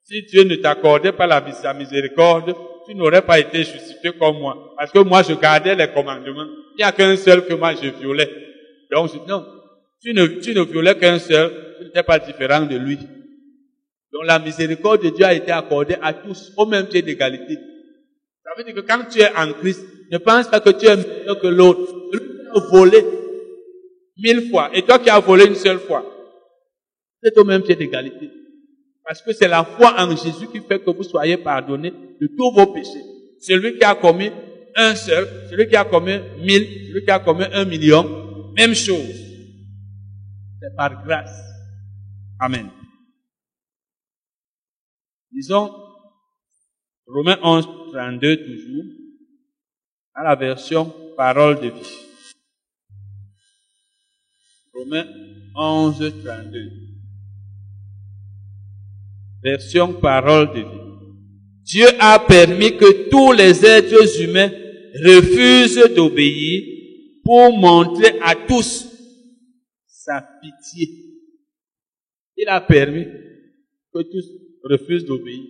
Si Dieu ne t'accordait pas la miséricorde, tu n'aurais pas été justifié comme moi. Parce que moi, je gardais les commandements. Il n'y a qu'un seul que moi, je violais. Donc, non, tu ne, tu violais qu'un seul, tu n'étais pas différent de lui. Donc, la miséricorde de Dieu a été accordée à tous, au même pied d'égalité. Ça veut dire que quand tu es en Christ, ne pense pas que tu es meilleur que l'autre. A volé mille fois, et toi qui as volé une seule fois, c'est au même pied d'égalité. Parce que c'est la foi en Jésus qui fait que vous soyez pardonnés de tous vos péchés. Celui qui a commis un seul, celui qui a commis mille, celui qui a commis un million, même chose. C'est par grâce. Amen. Disons, Romains 11, 32 toujours, à la version parole de vie. Romains 11, 32 version parole de vie. Dieu a permis que tous les êtres humains refusent d'obéir pour montrer à tous sa pitié. Il a permis que tous refusent d'obéir.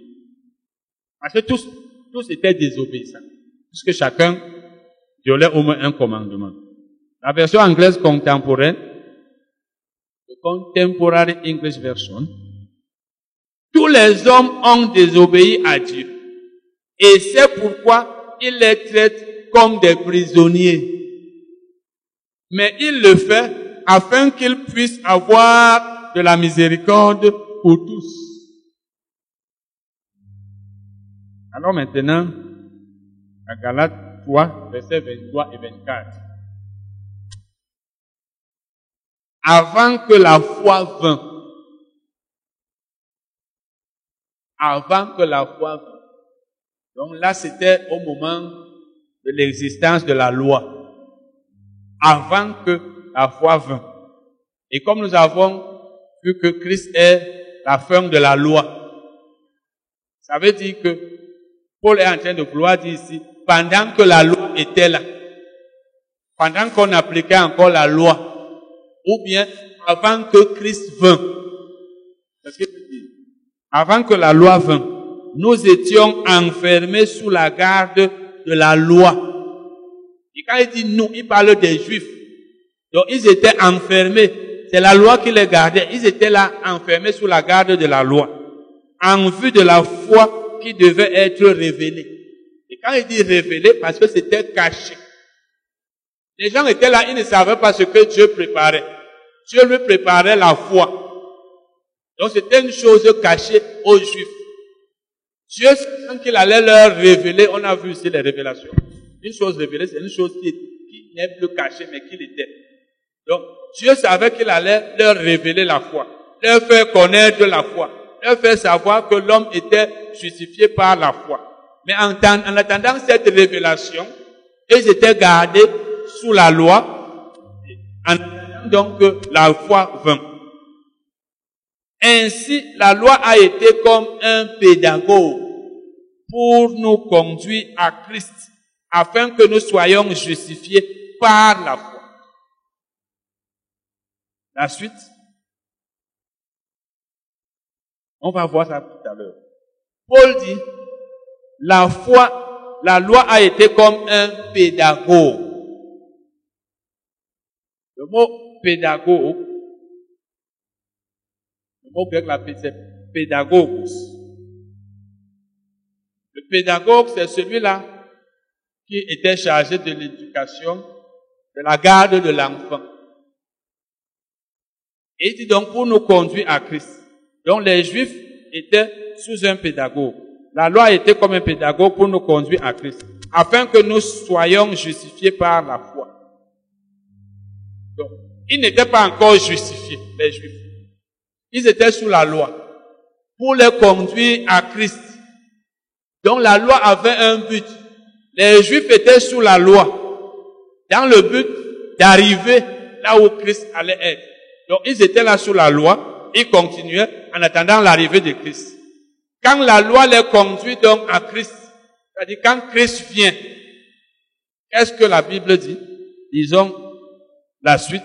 Parce que tous, tous étaient désobéissants. Puisque chacun violait au moins un commandement. La version anglaise contemporaine, Contemporary English Version, tous les hommes ont désobéi à Dieu. Et c'est pourquoi il les traite comme des prisonniers. Mais il le fait afin qu'ils puissent avoir de la miséricorde pour tous. Alors maintenant, à Galates 3, versets 23 et 24. Avant que la foi vint, avant que la foi Donc là, c'était au moment de l'existence de la loi. Avant que la foi vint. Et comme nous avons vu que Christ est la fin de la loi, ça veut dire que Paul est en train de vouloir dire ici, pendant que la loi était là, pendant qu'on appliquait encore la loi, ou bien avant que Christ vint, avant que la loi vint, nous étions enfermés sous la garde de la loi. Et quand il dit nous, il parle des juifs. Donc ils étaient enfermés. C'est la loi qui les gardait. Ils étaient là enfermés sous la garde de la loi. En vue de la foi qui devait être révélée. Et quand il dit révélée, parce que c'était caché. Les gens étaient là, ils ne savaient pas ce que Dieu préparait. Dieu lui préparait la foi. Donc c'était une chose cachée aux Juifs. Dieu, quand il allait leur révéler, on a vu ici les révélations. Une chose révélée, c'est une chose qui, n'est plus cachée, mais qui l'était. Donc, Dieu savait qu'il allait leur révéler la foi, leur faire connaître la foi, leur faire savoir que l'homme était justifié par la foi. Mais en, en attendant cette révélation, ils étaient gardés sous la loi, en donc la foi vint. Ainsi, la loi a été comme un pédagogue pour nous conduire à Christ, afin que nous soyons justifiés par la foi. La suite, on va voir ça tout à l'heure. Paul dit, la foi, la loi a été comme un pédagogue. Le mot pédagogue mot grec c'est pédagogue. Le pédagogue, c'est celui-là qui était chargé de l'éducation, de la garde de l'enfant. Et il dit donc pour nous conduire à Christ. Donc les Juifs étaient sous un pédagogue. La loi était comme un pédagogue pour nous conduire à Christ, afin que nous soyons justifiés par la foi. Donc, ils n'étaient pas encore justifiés, les Juifs. Ils étaient sous la loi pour les conduire à Christ. Donc la loi avait un but. Les Juifs étaient sous la loi dans le but d'arriver là où Christ allait être. Donc ils étaient là sous la loi, ils continuaient en attendant l'arrivée de Christ. Quand la loi les conduit donc à Christ, c'est-à-dire quand Christ vient, qu'est-ce que la Bible dit? Disons la suite.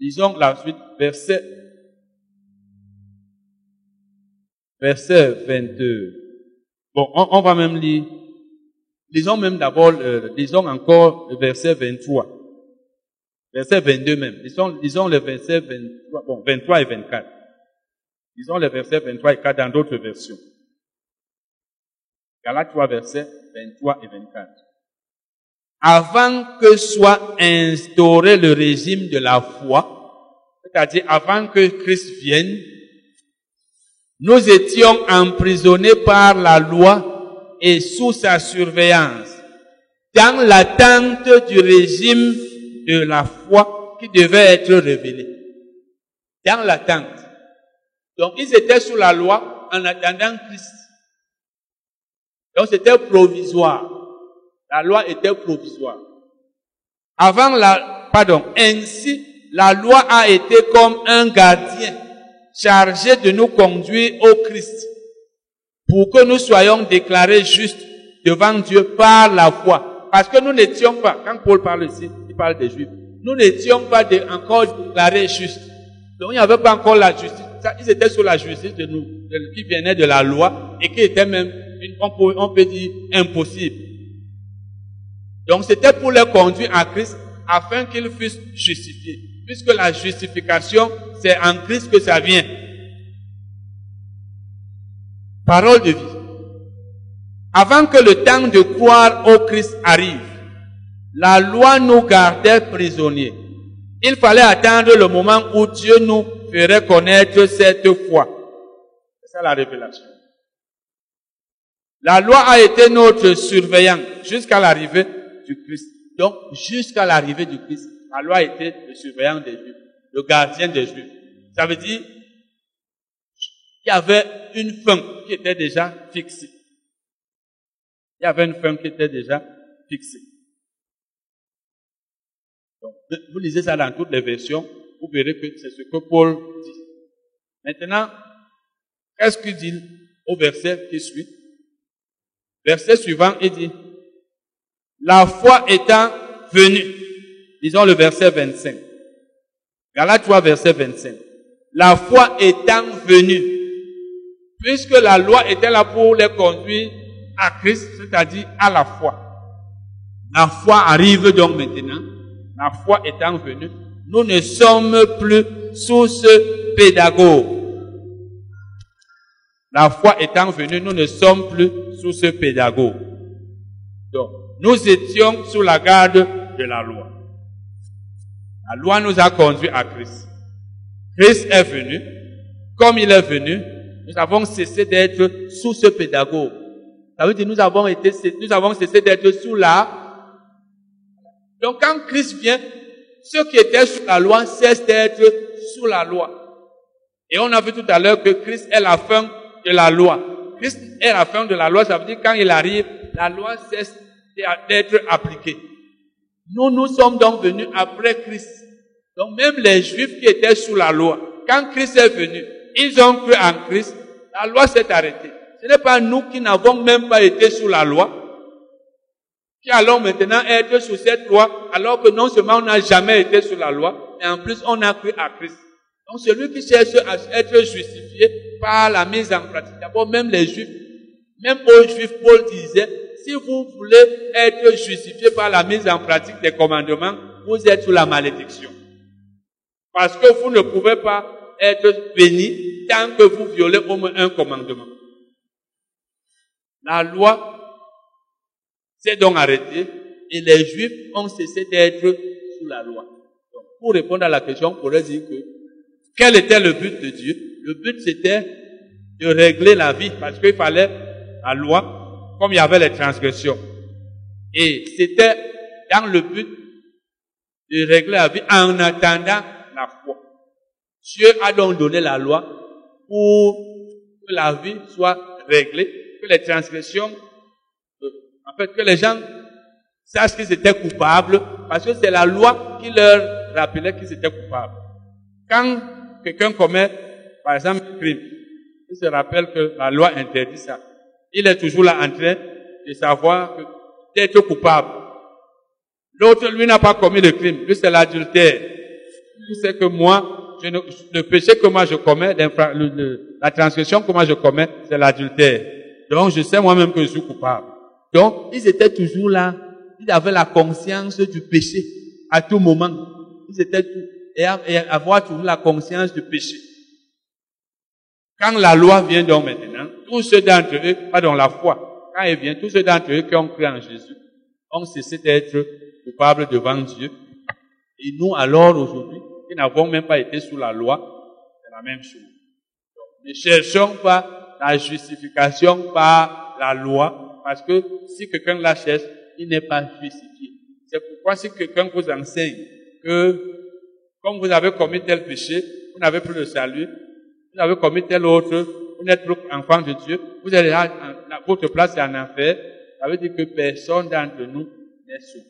Disons la suite, verset, verset 22. Bon, on, va même lire. Lisons même d'abord, euh, lisons encore le verset 23. Verset 22 même. Lisons, lisons le verset 23, bon, 23 et 24. Lisons les versets 23 et 4 dans d'autres versions. Galates 3, versets 23 et 24. Avant que soit instauré le régime de la foi, c'est-à-dire avant que Christ vienne, nous étions emprisonnés par la loi et sous sa surveillance, dans l'attente du régime de la foi qui devait être révélé. Dans l'attente. Donc ils étaient sous la loi en attendant Christ. Donc c'était provisoire. La loi était provisoire. Avant la, pardon, ainsi, la loi a été comme un gardien chargé de nous conduire au Christ pour que nous soyons déclarés justes devant Dieu par la foi. Parce que nous n'étions pas, quand Paul parle ici, il parle des Juifs, nous n'étions pas encore déclarés justes. Donc il n'y avait pas encore la justice. Ils étaient sous la justice de nous, qui venait de la loi et qui était même, on peut, on peut dire, impossible. Donc c'était pour les conduire à Christ afin qu'ils fussent justifiés puisque la justification, c'est en Christ que ça vient. Parole de vie. Avant que le temps de croire au Christ arrive, la loi nous gardait prisonniers. Il fallait attendre le moment où Dieu nous ferait connaître cette foi. C'est ça la révélation. La loi a été notre surveillant jusqu'à l'arrivée du Christ. Donc, jusqu'à l'arrivée du Christ, la loi était le surveillant des Juifs, le gardien des Juifs. Ça veut dire qu'il y avait une fin qui était déjà fixée. Il y avait une fin qui était déjà fixée. Donc, vous lisez ça dans toutes les versions, vous verrez que c'est ce que Paul dit. Maintenant, qu'est-ce qu'il dit au verset qui suit? Verset suivant, il dit, la foi étant venue, Disons le verset 25. Galates 3, verset 25. La foi étant venue, puisque la loi était là pour les conduire à Christ, c'est-à-dire à la foi. La foi arrive donc maintenant. La foi étant venue, nous ne sommes plus sous ce pédagogue. La foi étant venue, nous ne sommes plus sous ce pédagogue. Donc, nous étions sous la garde de la loi. La loi nous a conduits à Christ. Christ est venu. Comme il est venu, nous avons cessé d'être sous ce pédagogue. Ça veut dire nous avons été, nous avons cessé d'être sous la. Donc quand Christ vient, ceux qui étaient sous la loi cessent d'être sous la loi. Et on a vu tout à l'heure que Christ est la fin de la loi. Christ est la fin de la loi, ça veut dire quand il arrive, la loi cesse d'être appliquée. Nous, nous sommes donc venus après Christ. Donc même les Juifs qui étaient sous la loi, quand Christ est venu, ils ont cru en Christ, la loi s'est arrêtée. Ce n'est pas nous qui n'avons même pas été sous la loi, qui allons maintenant être sous cette loi, alors que non seulement on n'a jamais été sous la loi, mais en plus on a cru à Christ. Donc celui qui cherche à être justifié par la mise en pratique, d'abord même les Juifs, même aux Juifs, Paul disait, si vous voulez être justifié par la mise en pratique des commandements, vous êtes sous la malédiction. Parce que vous ne pouvez pas être béni tant que vous violez au moins un commandement. La loi s'est donc arrêtée et les Juifs ont cessé d'être sous la loi. Pour répondre à la question, on pourrait dire que quel était le but de Dieu? Le but c'était de régler la vie parce qu'il fallait la loi comme il y avait les transgressions. Et c'était dans le but de régler la vie en attendant. Dieu a donc donné la loi pour que la vie soit réglée, que les transgressions, euh, en fait, que les gens sachent qu'ils étaient coupables, parce que c'est la loi qui leur rappelait qu'ils étaient coupables. Quand quelqu'un commet, par exemple, un crime, il se rappelle que la loi interdit ça. Il est toujours là en train de savoir d'être coupable. L'autre, lui, n'a pas commis le crime. Lui, c'est l'adultère. Lui, c'est que moi, le péché que moi je commets, la transgression que moi je commets, c'est l'adultère. Donc, je sais moi-même que je suis coupable. Donc, ils étaient toujours là. Ils avaient la conscience du péché à tout moment. Ils étaient et avoir toujours la conscience du péché. Quand la loi vient donc maintenant, tous ceux d'entre eux, pardon, la foi, quand elle vient, tous ceux d'entre eux qui ont cru en Jésus ont cessé d'être coupables devant Dieu. Et nous, alors, aujourd'hui, qui n'avons même pas été sous la loi, c'est la même chose. Donc, ne cherchons pas la justification par la loi, parce que si quelqu'un la cherche, il n'est pas justifié. C'est pourquoi si quelqu'un vous enseigne que, comme vous avez commis tel péché, vous n'avez plus le salut, vous avez commis tel autre, vous n'êtes plus enfant de Dieu, vous êtes là, votre place est en enfer, ça veut dire que personne d'entre nous n'est sauvé.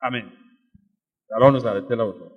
Amen. Alors nous arrêter là aujourd'hui.